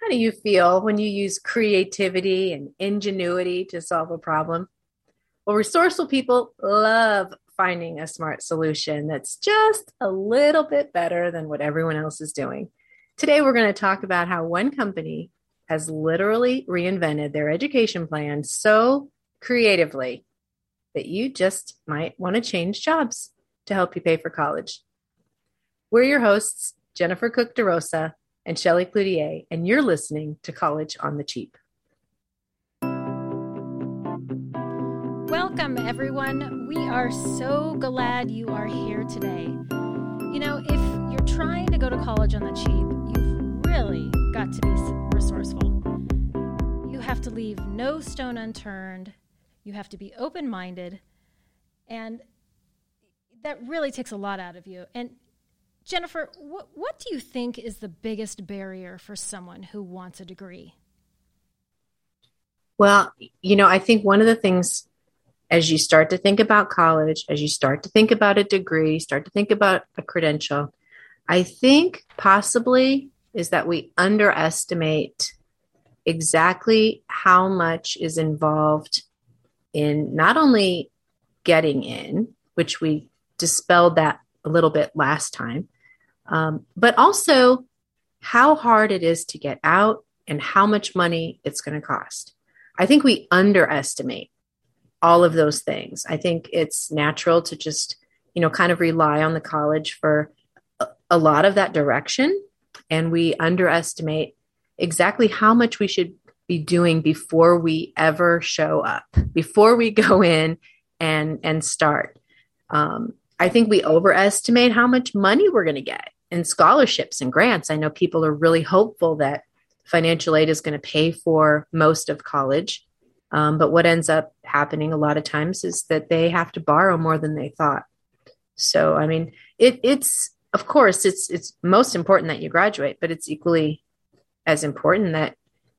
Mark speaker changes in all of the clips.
Speaker 1: How do you feel when you use creativity and ingenuity to solve a problem? Well, resourceful people love finding a smart solution that's just a little bit better than what everyone else is doing. Today, we're going to talk about how one company has literally reinvented their education plan so creatively that you just might want to change jobs to help you pay for college. We're your hosts, Jennifer Cook DeRosa and Shelley Cloutier, and you're listening to College on the Cheap.
Speaker 2: Welcome, everyone. We are so glad you are here today. You know, if you're trying to go to college on the cheap, you've really got to be resourceful. You have to leave no stone unturned, you have to be open minded, and that really takes a lot out of you. And Jennifer, what, what do you think is the biggest barrier for someone who wants a degree?
Speaker 1: Well, you know, I think one of the things as you start to think about college, as you start to think about a degree, start to think about a credential, I think possibly is that we underestimate exactly how much is involved in not only getting in, which we dispelled that a little bit last time, um, but also how hard it is to get out and how much money it's going to cost. I think we underestimate all of those things. I think it's natural to just, you know, kind of rely on the college for a, lot of that direction. And we underestimate exactly how much we should be doing before we ever show up, before we go in and and start. Um, I think we overestimate how much money we're going to get in scholarships and grants. I know people are really hopeful that financial aid is going to pay for most of college. Um, but what ends up happening a lot of times is that they have to borrow more than they thought. So, I mean, it, it's, of course, it's, it's most important that you graduate, but it's equally as important that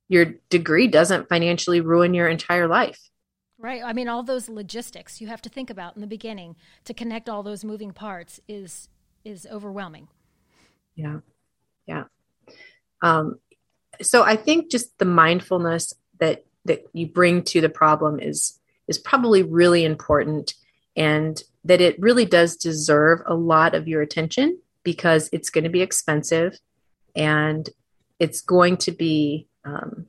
Speaker 1: your degree doesn't financially ruin your entire life.
Speaker 2: Right. I mean, all those logistics you have to think about in the beginning to connect all those moving parts is is overwhelming.
Speaker 1: Yeah. Yeah. Um, so I think just the mindfulness that that you bring to the problem is is probably really important and that it really does deserve a lot of your attention because it's going to be expensive and it's going to be um,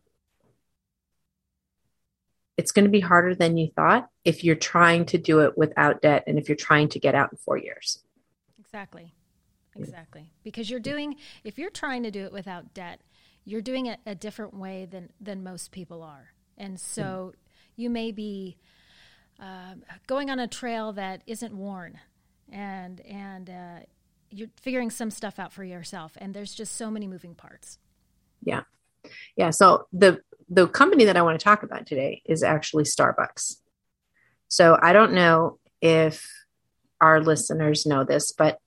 Speaker 1: it's going to be harder than you thought if you're trying to do it without debt and if you're trying to get out in four years
Speaker 2: exactly exactly because you're doing if you're trying to do it without debt you're doing it a different way than than most people are and so you may be uh, going on a trail that isn't worn, and and uh, you're figuring some stuff out for yourself. And there's just so many moving parts.
Speaker 1: Yeah, yeah. So the the company that I want to talk about today is actually Starbucks. So I don't know if our listeners know this, but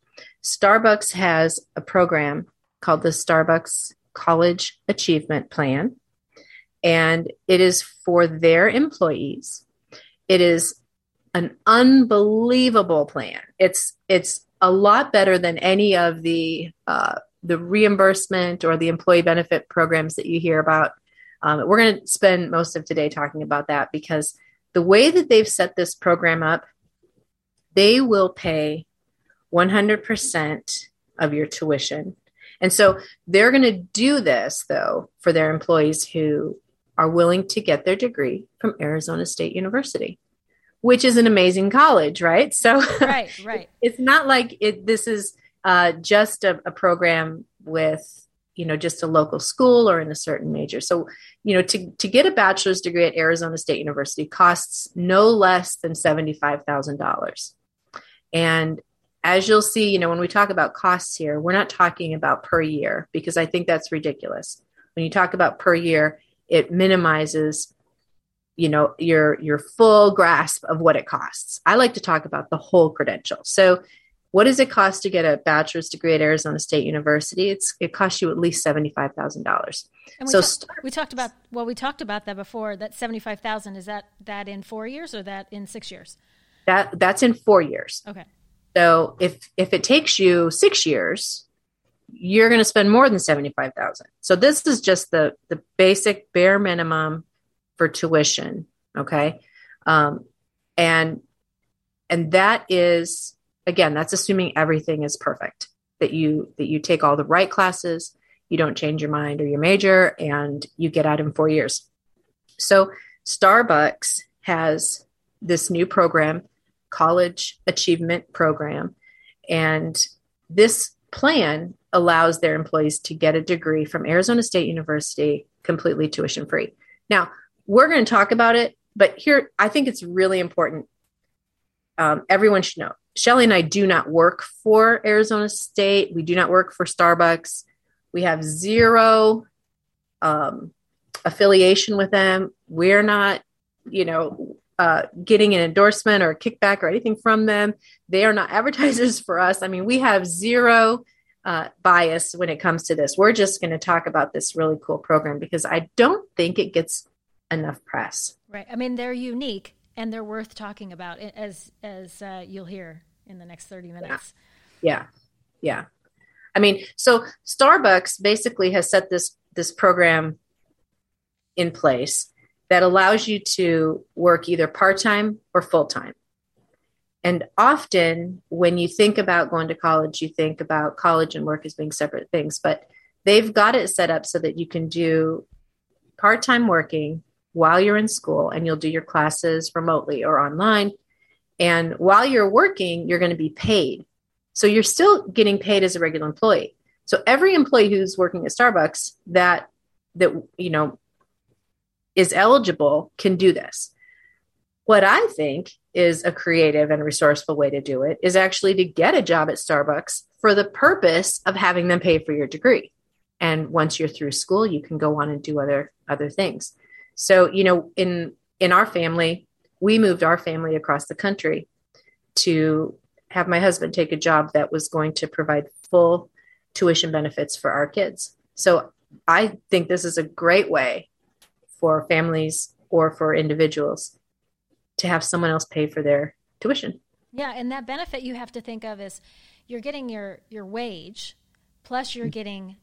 Speaker 1: Starbucks has a program called the Starbucks College Achievement Plan and it is for their employees. It is an unbelievable plan. It's it's a lot better than any of the uh, the reimbursement or the employee benefit programs that you hear about. Um, we're going to spend most of today talking about that because the way that they've set this program up, they will pay 100% of your tuition. And so they're going to do this though for their employees who are willing to get their degree from Arizona State University, which is an amazing college, right? So,
Speaker 2: right, right.
Speaker 1: it's not like it, this is uh, just a, a program with you know just a local school or in a certain major so you know to, to get a bachelor's degree at arizona state university costs no less than $75000 and as you'll see you know when we talk about costs here we're not talking about per year because i think that's ridiculous. When you talk about per year it minimizes you know your your full grasp of what it costs. I like to talk about the whole credential. So what does it cost to get a bachelor's degree at arizona state university? It's it costs you at least $75000
Speaker 2: so ta- we talked about well we talked about that before that 75000 is that that in four years or that in six years?
Speaker 1: That that's in four years.
Speaker 2: Okay
Speaker 1: so if if it takes you six years you're going to spend more than 75,000. So this is just the the basic bare minimum for tuition, okay? Um, and and that is again, that's assuming everything is perfect. That you that you take all the right classes, you don't change your mind or your major and you get out in 4 years. So Starbucks has this new program, College Achievement Program, and this plan allows their employees to get a degree from Arizona State University completely tuition free. Now, we're going to talk about it, but here I think it's really important. Um, everyone should know Shelly and I do not work for Arizona State. We do not work for Starbucks. We have zero um, affiliation with them. We're not, you know, uh, getting an endorsement or a kickback or anything from them. They are not advertisers for us. I mean, we have zero uh, bias when it comes to this. We're just going to talk about this really cool program because I don't think it gets enough press.
Speaker 2: Right. I mean, they're unique and they're worth talking about, as as uh, you'll hear in the next thirty minutes.
Speaker 1: Yeah. yeah, yeah. I mean, so Starbucks basically has set this this program in place that allows you to work either part time or full time. And often, when you think about going to college, you think about college and work as being separate things, but they've got it set up so that you can do part time working while you're in school and you'll do your classes remotely or online. And while you're working, you're going to be paid. So you're still getting paid as a regular employee. So every employee who's working at Starbucks that that you know is eligible can do this. What I think is a creative and resourceful way to do it is actually to get a job at Starbucks for the purpose of having them pay for your degree. And once you're through school, you can go on and do other other things. So, you know, in in our family, we moved our family across the country to have my husband take a job that was going to provide full tuition benefits for our kids. So, I think this is a great way for families or for individuals to have someone else pay for their tuition.
Speaker 2: Yeah, and that benefit you have to think of is you're getting your your wage plus you're mm-hmm. getting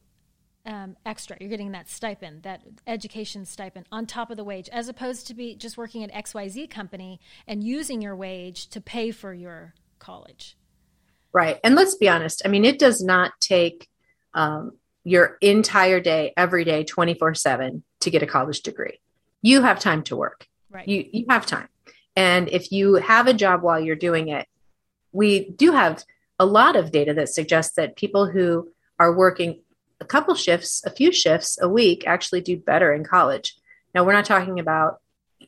Speaker 2: um, extra. You're getting that stipend, that education stipend on top of the wage, as opposed to be just working at XYZ company and using your wage to pay for your college.
Speaker 1: Right. And let's be honest. I mean, it does not take um, your entire day, every day, 24 7 to get a college degree. You have time to work.
Speaker 2: Right.
Speaker 1: You, you have time. And if you have a job while you're doing it, we do have a lot of data that suggests that people who are working a couple shifts, a few shifts a week actually do better in college. Now, we're not talking about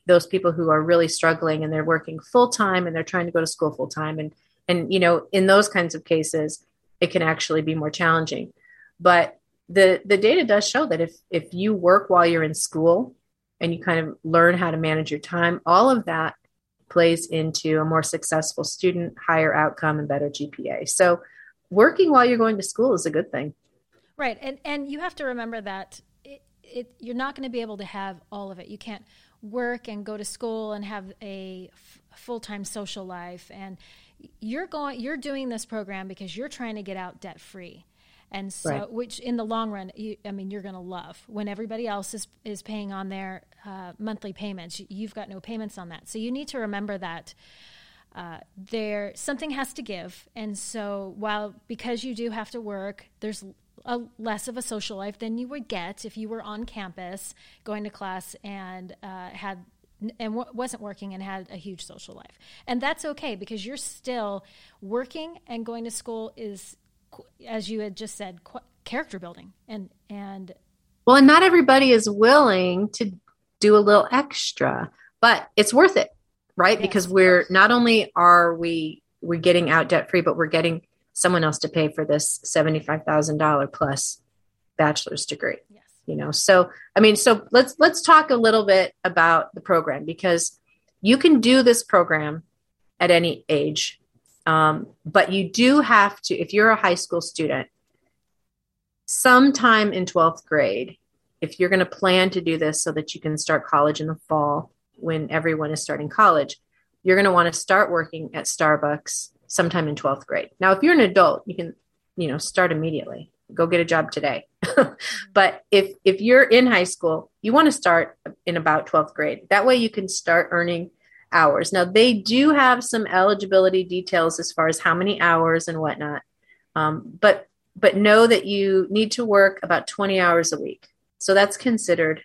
Speaker 1: those people who are really struggling and they're working full time and they're trying to go to school full time. And, and, you know, in those kinds of cases, it can actually be more challenging. But the, the data does show that if, if you work while you're in school and you kind of learn how to manage your time, all of that plays into a more successful student, higher outcome, and better GPA. So, working while you're going to school is a good thing.
Speaker 2: Right, and and you have to remember that it, it you're not going to be able to have all of it. You can't work and go to school and have a f- full-time social life and you're going you're doing this program because you're trying to get out debt free and so right. which in the long run you, i mean you're going to love. When everybody else is is paying on their uh, monthly payments you've got no payments on that. So you need to remember that uh, there something has to give. And so while because you do have to work there's a less of a social life than you would get if you were on campus going to class and uh, had and w- wasn't working and had a huge social life. And that's okay because you're still working and going to school is as you had just said qu- character building and and
Speaker 1: well and not everybody is willing to do a little extra but it's worth it right yes. because we're not only are we we're getting out debt free but we're getting someone else to pay for this $75,000 plus bachelor's degree.
Speaker 2: Yes.
Speaker 1: You know, so I mean, so let's let's talk a little bit about the program because you can do this program at any age, um, but you do have to if you're a high school student, sometime in twelfth grade, if you're going to plan to do this so that you can start college in the fall when everyone is starting college, you're going to want to start working at Starbucks sometime in 12th grade. Now, if you're an adult, you can, you know, start immediately. go get a job today. but if if you're in high school, you want to start in about 12th grade. That way you can start earning hours. Now they do have some eligibility details as far as how many hours and whatnot. Um, but but know that you need to work about 20 hours a week. So that's considered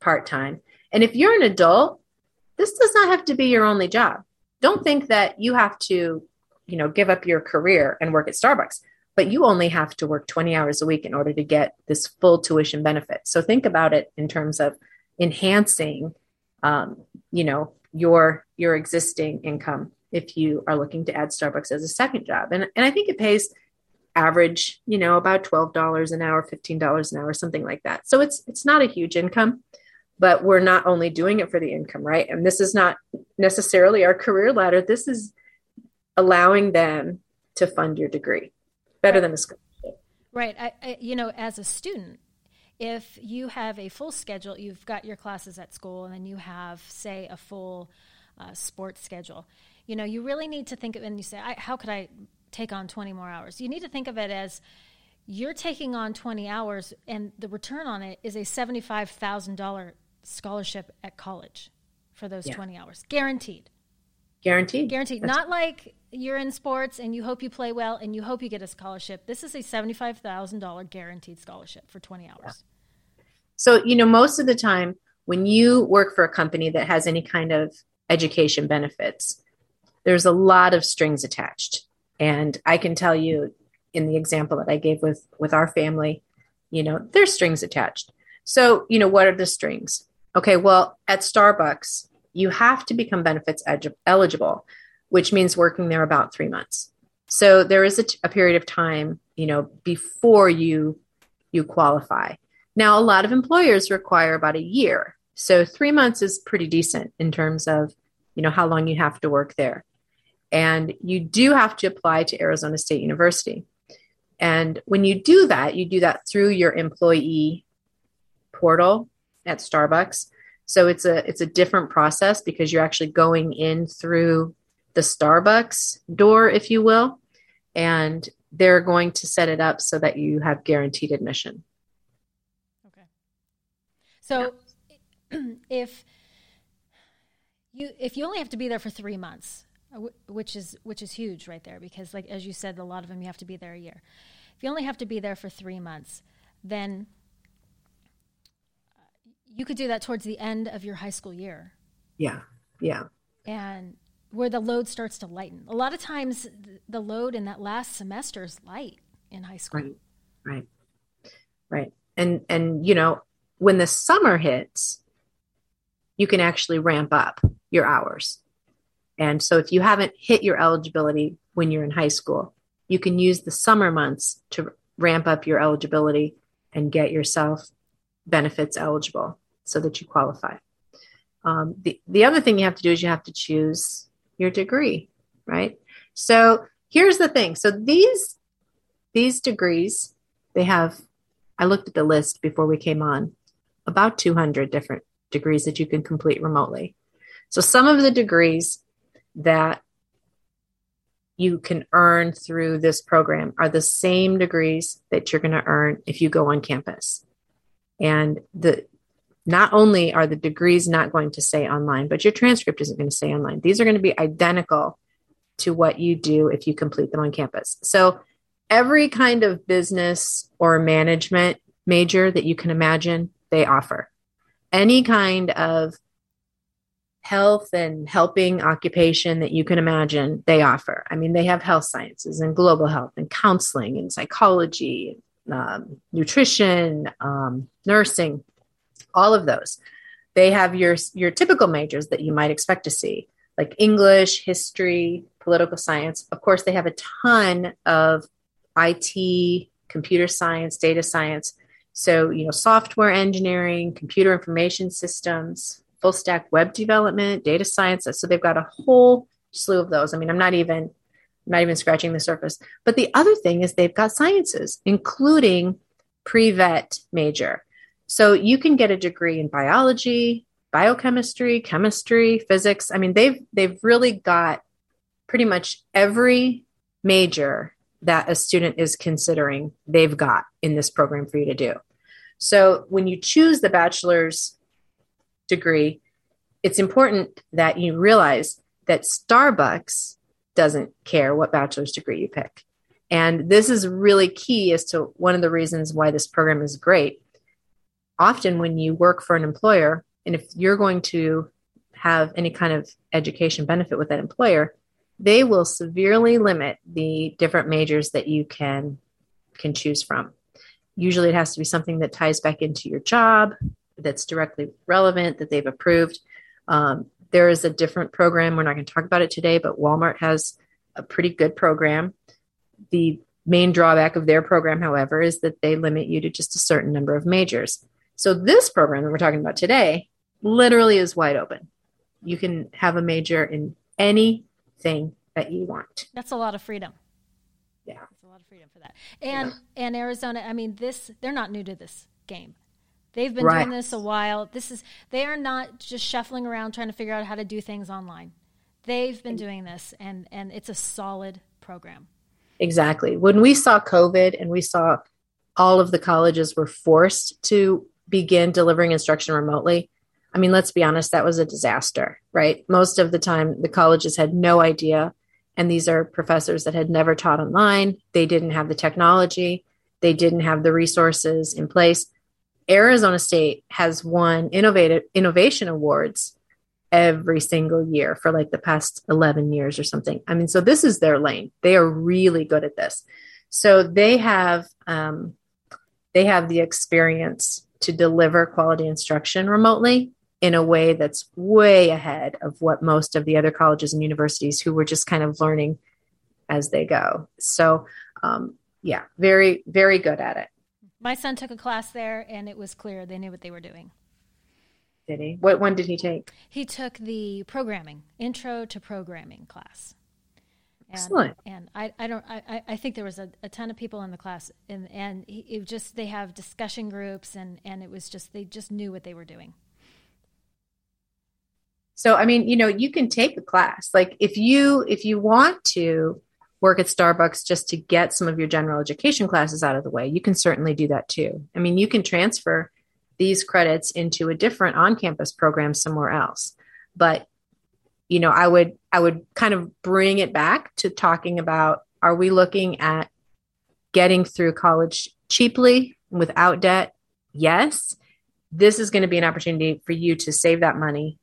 Speaker 1: part time. And if you're an adult, this does not have to be your only job. Don't think that you have to, you know, give up your career and work at Starbucks, but you only have to work 20 hours a week in order to get this full tuition benefit. So think about it in terms of enhancing, um, you know, your your existing income if you are looking to add Starbucks as a second job. And and I think it pays average, you know, about $12 an hour, $15 an hour, something like that. So it's it's not a huge income, but we're not only doing it for the income, right? And this is not necessarily our career ladder. This is allowing them to fund your degree better than a scholarship.
Speaker 2: Right. I, I, you know, as a student, if you have a full schedule, you've got your classes at school, and then you have, say, a full uh, sports schedule. You know, you really need to think of, and you say, how could I take on 20 more hours. You need to think of it as you're taking on 20 hours, and the return on it is a $75,000 scholarship at college for those yeah. 20 hours, guaranteed.
Speaker 1: Guaranteed.
Speaker 2: Guaranteed. That's Not like you're in sports and you hope you play well and you hope you get a scholarship. This is a $75,000 guaranteed scholarship for 20 hours.
Speaker 1: So, you know, most of the time when you work for a company that has any kind of education benefits, there's a lot of strings attached. And I can tell you in the example that I gave with with our family, you know, there's strings attached. So, you know, what are the strings? Okay, well, at Starbucks, you have to become benefits eligible, which means working there about 3 months. So there is a, t- a period of time, you know, before you you qualify. Now, a lot of employers require about a year. So 3 months is pretty decent in terms of, you know, how long you have to work there. And you do have to apply to Arizona State University. And when you do that, you do that through your employee portal at Starbucks. So it's a it's a different process because you're actually going in through the Starbucks door, if you will, and they're going to set it up so that you have guaranteed admission.
Speaker 2: So yeah. if you if you only have to be there for 3 months, uh, which is which is huge right there because like as you said a lot of them you have to be there a year. If you only have to be there for three months then uh, you could do that towards the end of your high school year.
Speaker 1: Yeah. Yeah.
Speaker 2: And where the load starts to lighten. A lot of times the load in that last semester is light in high school.
Speaker 1: Right. Right. Right. And and you know when the summer hits you can actually ramp up your hours and so if you haven't hit your eligibility when you're in high school, you can use the summer months to ramp up your eligibility and get yourself benefits eligible so that you qualify. Um, the, the other thing you have to do is you have to choose your degree, right? So here's the thing. So these these degrees, they have I looked at the list before we came on, about 200 different degrees that you can complete remotely. So some of the degrees that you can earn through this program are the same degrees that you're going to earn if you go on campus. And the not only are the degrees not going to say online, but your transcript isn't going to say online. These are going to be identical to what you do if you complete them on campus. So every kind of business or management major that you can imagine, they offer. Any kind of health and helping occupation that you can imagine they offer. I mean, they have health sciences and global health and counseling and psychology, um, nutrition, um, nursing, all of those. They have your your typical majors that you might expect to see, like English, history, political science. Of course, they have a ton of IT, computer science, data science. So, you know, software engineering, computer information systems, full stack web development, data science. So they've got a whole slew of those. I mean, I'm not even I'm not even scratching the surface. But the other thing is they've got sciences, including pre-vet major. So you can get a degree in biology, biochemistry, chemistry, physics. I mean, they've they've really got pretty much every major that a student is considering they've got in this program for you to do. So when you choose the bachelor's degree, it's important that you realize that Starbucks doesn't care what bachelor's degree you pick. And this is really key as to one of the reasons why this program is great. Often, when you work for an employer, and if you're going to have any kind of education benefit with that employer, they will severely limit the different majors that you can can choose from. Usually, it has to be something that ties back into your job, that's directly relevant, that they've approved. Um, there is a different program. We're not going to talk about it today, but Walmart has a pretty good program. The main drawback of their program, however, is that they limit you to just a certain number of majors. So, this program that we're talking about today literally is wide open. You can have a major in anything that you want.
Speaker 2: That's a lot of freedom.
Speaker 1: Yeah.
Speaker 2: That's a lot of freedom for that. And yeah. and Arizona, I mean, this they're not new to this game. They've been right. doing this a while. This is they are not just shuffling around trying to figure out how to do things online. They've been doing this and and it's a solid program.
Speaker 1: Exactly. When we saw COVID and we saw all of the colleges were forced to begin delivering instruction remotely, I mean, let's be honest, that was a disaster, right? Most of the time, the colleges had no idea. And these are professors that had never taught online. They didn't have the technology, they didn't have the resources in place. Arizona State has won innovative innovation awards every single year for like the past 11 years or something. I mean, so this is their lane. They are really good at this. So they have um, they have the experience to deliver quality instruction remotely in a way that's way ahead of what most of the other colleges and universities who were just kind of learning as they go. So, um, yeah, very, very good at it.
Speaker 2: My son took a class there, and it was clear they knew what they were doing.
Speaker 1: Did he? What one did he take?
Speaker 2: He took the programming, intro to programming class.
Speaker 1: And, Excellent.
Speaker 2: And I, I don't, I, I think there was a, a ton of people in the class, and and it just they have discussion groups, and and it was just they just knew what they were doing.
Speaker 1: So I mean, you know, you can take a class. Like if you if you want to work at Starbucks just to get some of your general education classes out of the way, you can certainly do that too. I mean, you can transfer these credits into a different on-campus program somewhere else. But you know, I would I would kind of bring it back to talking about are we looking at getting through college cheaply without debt? Yes. This is going to be an opportunity for you to save that money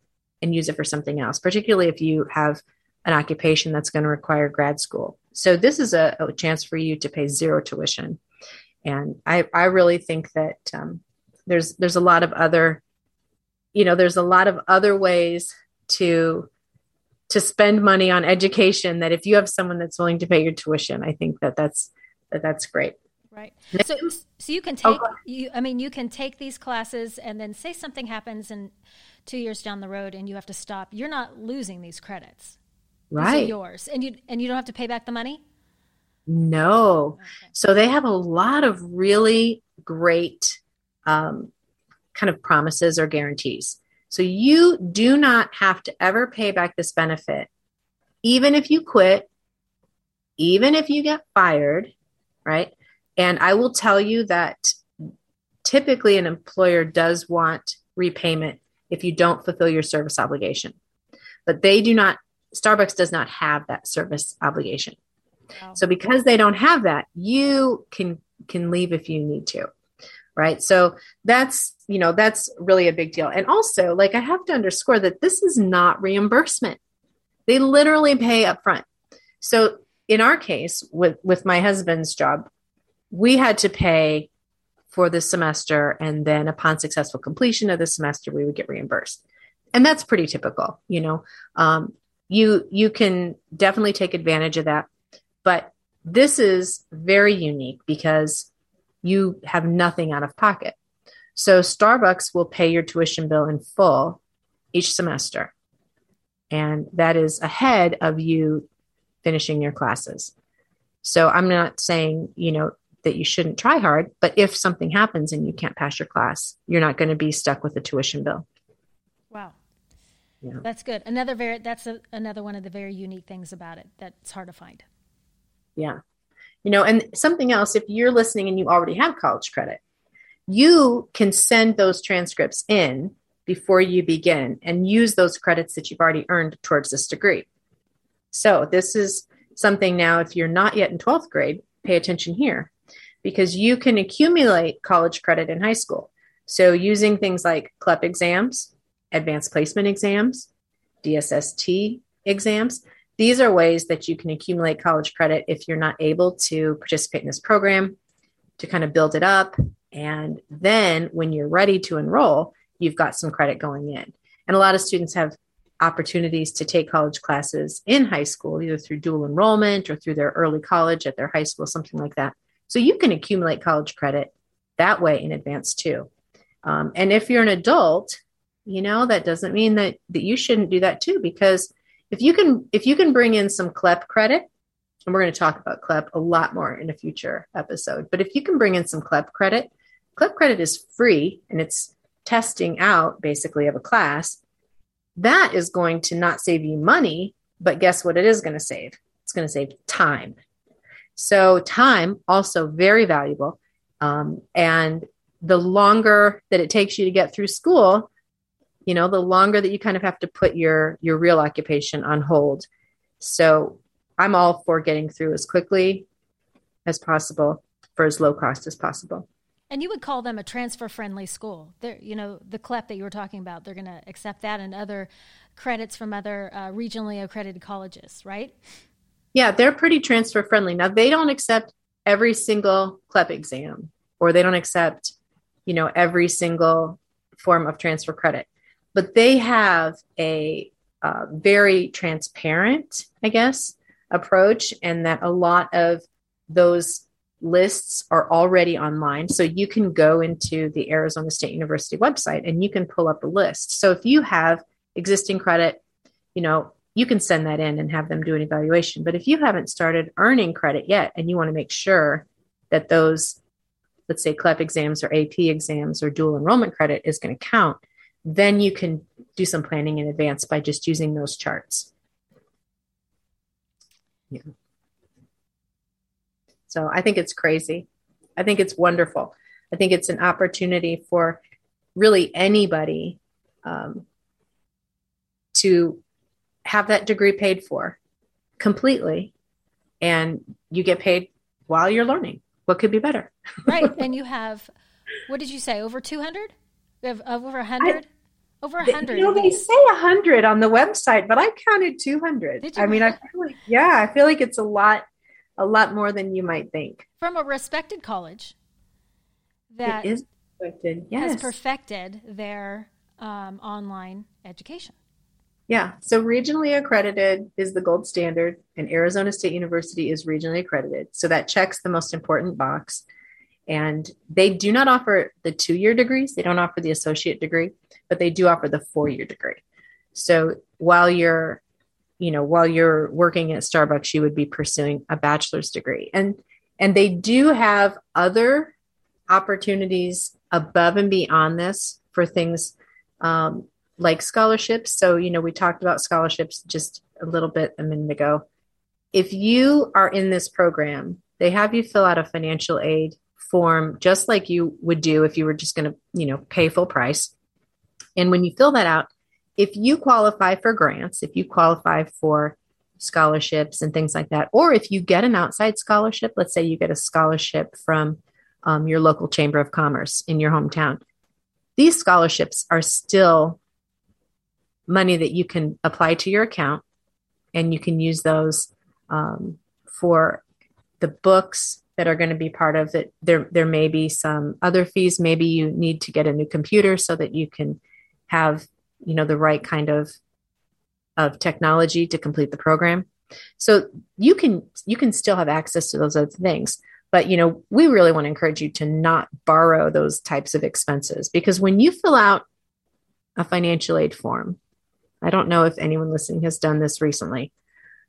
Speaker 1: and use it for something else, particularly if you have an occupation that's going to require grad school. So this is a, a chance for you to pay zero tuition. And I, I really think that um, there's there's a lot of other, you know, there's a lot of other ways to to spend money on education that if you have someone that's willing to pay your tuition, I think that that's that that's great.
Speaker 2: Right. So, so you can take oh, you. I mean, you can take these classes, and then say something happens, and two years down the road and you have to stop, you're not losing these credits.
Speaker 1: Right.
Speaker 2: These yours. And you and you don't have to pay back the money?
Speaker 1: No. Okay. So they have a lot of really great um, kind of promises or guarantees. So you do not have to ever pay back this benefit, even if you quit, even if you get fired, right? And I will tell you that typically an employer does want repayment if you don't fulfill your service obligation. But they do not, Starbucks does not have that service obligation. Wow. So because they don't have that, you can can leave if you need to. Right? So that's, you know, that's really a big deal. And also, like I have to underscore that this is not reimbursement. They literally pay up front. So in our case with with my husband's job, we had to pay for the semester. And then upon successful completion of the semester, we would get reimbursed. And that's pretty typical, you know. Um, you you can definitely take advantage of that. But this is very unique because you have nothing out of pocket. So Starbucks will pay your tuition bill in full each semester. And that is ahead of you finishing your classes. So I'm not saying, you know, that you shouldn't try hard. But if something happens and you can't pass your class, you're not going to be stuck with a tuition bill.
Speaker 2: Wow. Yeah. That's good. Another very that's a, another one of the very unique things about it that's hard to find.
Speaker 1: Yeah. You know, and something else, if you're listening and you already have college credit, you can send those transcripts in before you begin and use those credits that you've already earned towards this degree. So, this is something now, if you're not yet in 12th grade, pay attention here because you can accumulate college credit in high school. So, using things like CLEP exams, advanced placement exams, DSST exams, these are ways that you can accumulate college credit if you're not able to participate in this program to kind of build it up. And then when you're ready to enroll, you've got some credit going in. And a lot of students have opportunities to take college classes in high school, either through dual enrollment or through their early college at their high school, something like that. So you can accumulate college credit that way in advance too. Um, and if you're an adult, you know that doesn't mean that that you shouldn't do that too, because if you can if you can bring in some CLEP credit, and we're going to talk about CLEP a lot more in a future episode, but if you can bring in some CLEP credit, CLEP credit is free and it's testing out basically of a class, that is going to not save you money, but guess what it is going to save? It's going to save time. So, time also very valuable. Um, and the longer that it takes you to get through school, you know, the longer that you kind of have to put your your real occupation on hold. So, I'm all for getting through as quickly as possible for as low cost as possible.
Speaker 2: And you would call them a transfer friendly school. They're, you know, the CLEP that you were talking about, they're going to accept that and other credits from other uh, regionally accredited colleges, right?
Speaker 1: Yeah, they're pretty transfer friendly. Now, they don't accept every single CLEP exam or they don't accept, you know, every single form of transfer credit, but they have a uh, very transparent, I guess, approach, and that a lot of those lists are already online. So you can go into the Arizona State University website and you can pull up a list. So if you have existing credit, you know, you can send that in and have them do an evaluation. But if you haven't started earning credit yet and you want to make sure that those, let's say, CLEP exams or AP exams or dual enrollment credit is going to count, then you can do some planning in advance by just using those charts. Yeah. So I think it's crazy. I think it's wonderful. I think it's an opportunity for really anybody um, to have that degree paid for completely, and you get paid while you're learning. What could be better?
Speaker 2: right. And you have, what did you say, over 200? We have over 100? Over a hundred.
Speaker 1: You know, they say a hundred on the website, but I counted two hundred. I mean, I feel like yeah, I feel like it's a lot a lot more than you might think.
Speaker 2: From a respected college that
Speaker 1: it is respected. Yes.
Speaker 2: has perfected their um, online education.
Speaker 1: Yeah. So regionally accredited is the gold standard, and Arizona State University is regionally accredited. So that checks the most important box. And they do not offer the two year degrees, they don't offer the associate degree, but they do offer the four year degree. So while you're you know while you're working at starbucks you would be pursuing a bachelor's degree and and they do have other opportunities above and beyond this for things um, like scholarships. So you know we talked about scholarships just a little bit a minute ago. If you are in this program they have you fill out a financial aid form just like you would do if you were just going to you know pay full price. And when you fill that out if you qualify for grants, if you qualify for scholarships and things like that, or if you get an outside scholarship, let's say you get a scholarship from um, your local chamber of commerce in your hometown, these scholarships are still money that you can apply to your account and you can use those um, for the books that are going to be part of it. There, there may be some other fees. Maybe you need to get a new computer so that you can have you know the right kind of of technology to complete the program so you can you can still have access to those other things but you know we really want to encourage you to not borrow those types of expenses because when you fill out a financial aid form i don't know if anyone listening has done this recently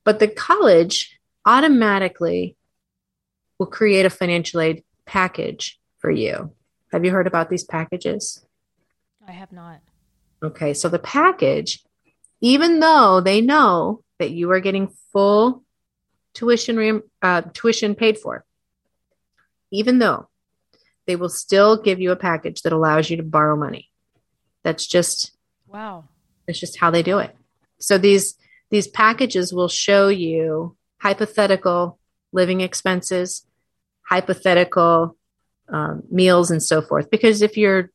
Speaker 1: but the college automatically will create a financial aid package for you have you heard about these packages
Speaker 2: i have not
Speaker 1: Okay, so the package, even though they know that you are getting full tuition uh, tuition paid for, even though they will still give you a package that allows you to borrow money. That's just
Speaker 2: wow.
Speaker 1: That's just how they do it. So these these packages will show you hypothetical living expenses, hypothetical um, meals, and so forth. Because if you're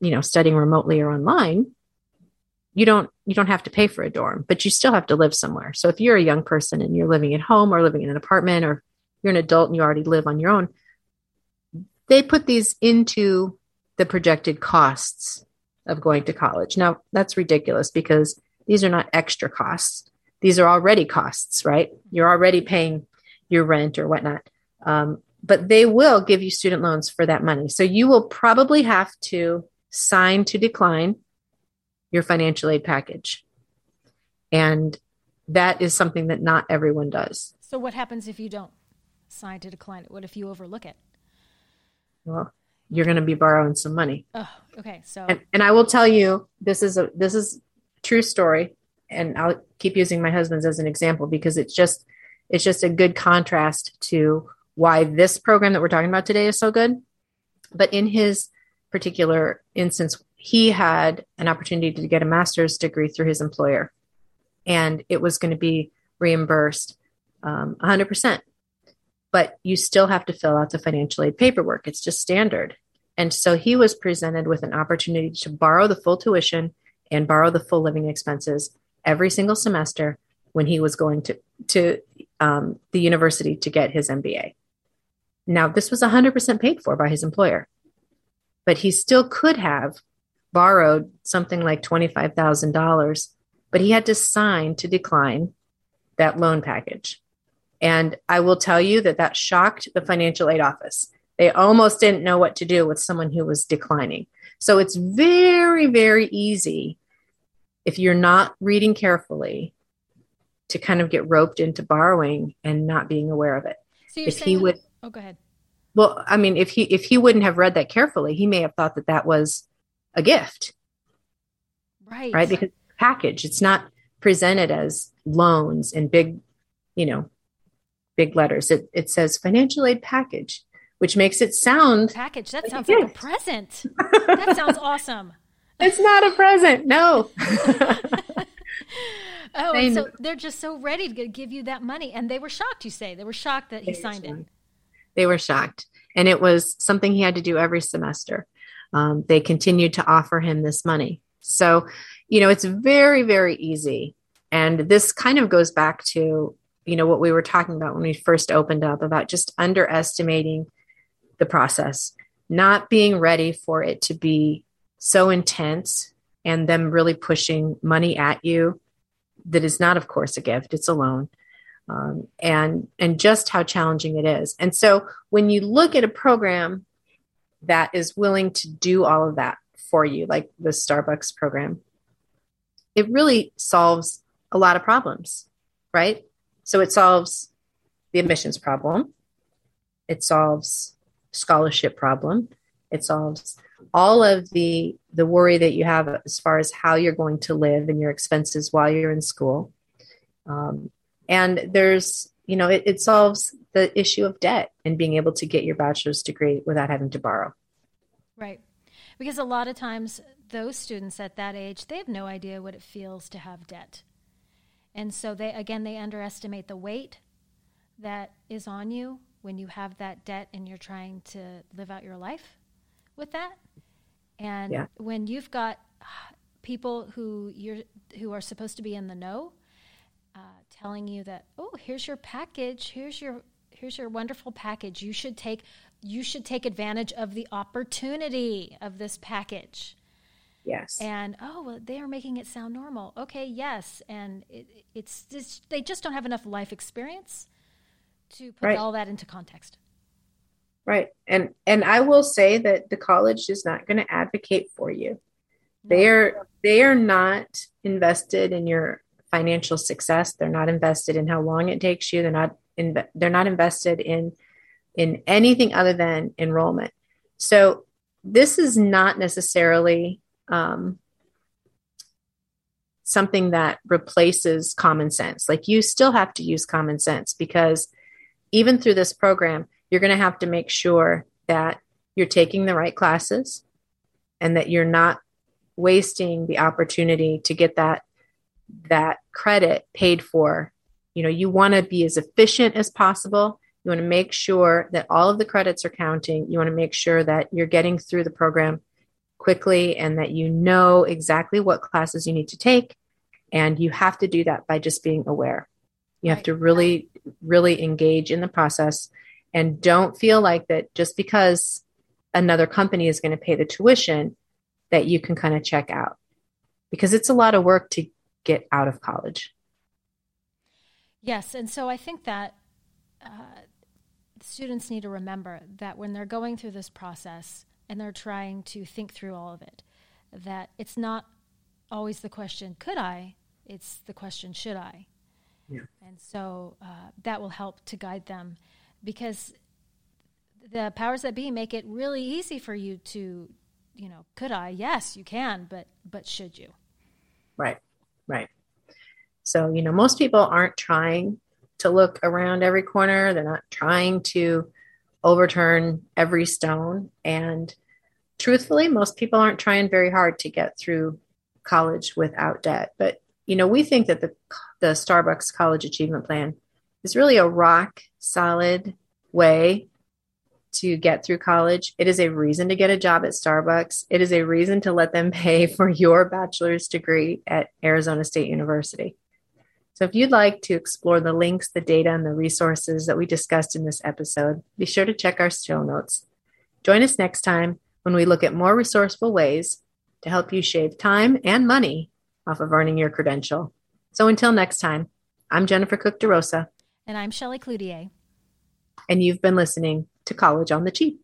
Speaker 1: you know studying remotely or online, you don't you don't have to pay for a dorm, but you still have to live somewhere. So if you're a young person and you're living at home or living in an apartment, or you're an adult and you already live on your own, they put these into the projected costs of going to college. Now, that's ridiculous because these are not extra costs. These are already costs, right? You're already paying your rent or whatnot. Um, but they will give you student loans for that money. So you will probably have to sign to decline your financial aid package. And that is something that not everyone does.
Speaker 2: So, what happens if you don't sign to decline it? What if you overlook it?
Speaker 1: well, you're going to be borrowing some money.
Speaker 2: Oh, okay. So,
Speaker 1: and, and I will tell you, this is a this is true story, and I'll keep using my husband's as an example because it's just it's just a good contrast to why this program that we're talking about today is so good. But in his particular instance, he had an opportunity to get a master's degree through his employer, and it was going to be reimbursed um, 100% but you still have to fill out the financial aid paperwork. It's just standard. And so he was presented with an opportunity to borrow the full tuition and borrow the full living expenses every single semester when he was going to, to um, the university to get his MBA. Now, this was 100% paid for by his employer, but he still could have borrowed something like $25,000, but he had to sign to decline that loan package. And I will tell you that that shocked the financial aid office. They almost didn't know what to do with someone who was declining. So it's very, very easy if you're not reading carefully to kind of get roped into borrowing and not being aware of it.
Speaker 2: So if he would, oh, go ahead.
Speaker 1: Well, I mean, if he if he wouldn't have read that carefully, he may have thought that that was a gift,
Speaker 2: right?
Speaker 1: Right, because package. It's not presented as loans and big, you know, big letters. It, it says financial aid package, which makes it sound
Speaker 2: package. That like sounds like a present. that sounds awesome.
Speaker 1: It's not a present. No.
Speaker 2: oh, so they're just so ready to give you that money. And they were shocked, you say. They were shocked that he they signed it.
Speaker 1: They were shocked. And it was something he had to do every semester. Um, they continued to offer him this money. So, you know, it's very, very easy. And this kind of goes back to you know what we were talking about when we first opened up about just underestimating the process not being ready for it to be so intense and them really pushing money at you that is not of course a gift it's a loan um, and and just how challenging it is. And so when you look at a program that is willing to do all of that for you like the starbucks program it really solves a lot of problems right so it solves the admissions problem. It solves scholarship problem. It solves all of the the worry that you have as far as how you're going to live and your expenses while you're in school. Um, and there's you know it, it solves the issue of debt and being able to get your bachelor's degree without having to borrow.
Speaker 2: Right. Because a lot of times those students at that age, they have no idea what it feels to have debt. And so they again they underestimate the weight that is on you when you have that debt and you're trying to live out your life with that. And yeah. when you've got people who you're who are supposed to be in the know uh, telling you that oh here's your package here's your here's your wonderful package you should take you should take advantage of the opportunity of this package
Speaker 1: Yes.
Speaker 2: And oh, well, they are making it sound normal. Okay, yes. And it, it's just, they just don't have enough life experience to put right. all that into context.
Speaker 1: Right. And and I will say that the college is not going to advocate for you. They are they are not invested in your financial success. They're not invested in how long it takes you. They're not in, they're not invested in in anything other than enrollment. So this is not necessarily um, something that replaces common sense. Like you still have to use common sense because even through this program, you're going to have to make sure that you're taking the right classes and that you're not wasting the opportunity to get that that credit paid for. You know you want to be as efficient as possible. You want to make sure that all of the credits are counting. You want to make sure that you're getting through the program quickly and that you know exactly what classes you need to take and you have to do that by just being aware you have to really really engage in the process and don't feel like that just because another company is going to pay the tuition that you can kind of check out because it's a lot of work to get out of college.
Speaker 2: Yes. And so I think that uh, students need to remember that when they're going through this process and they're trying to think through all of it, that it's not always the question, could I? It's the question, should I? Yeah. And so uh, that will help to guide them because the powers that be make it really easy for you to, you know, could I? Yes, you can, but but should you?
Speaker 1: Right. Right. So, you know, most people aren't trying to look around every corner. They're not trying to overturn every stone. And truthfully, most people aren't trying very hard to get through college without debt. But, you know, we think that the, the Starbucks College Achievement Plan is really a rock solid way to get through college. It is a reason to get a job at Starbucks. It is a reason to let them pay for your bachelor's degree at Arizona State University. So, if you'd like to explore the links, the data, and the resources that we discussed in this episode, be sure to check our show notes. Join us next time when we look at more resourceful ways to help you shave time and money off of earning your credential. So, until next time, I'm Jennifer Cook DeRosa.
Speaker 2: And I'm Shelley Cloutier.
Speaker 1: And you've been listening to college on the cheap.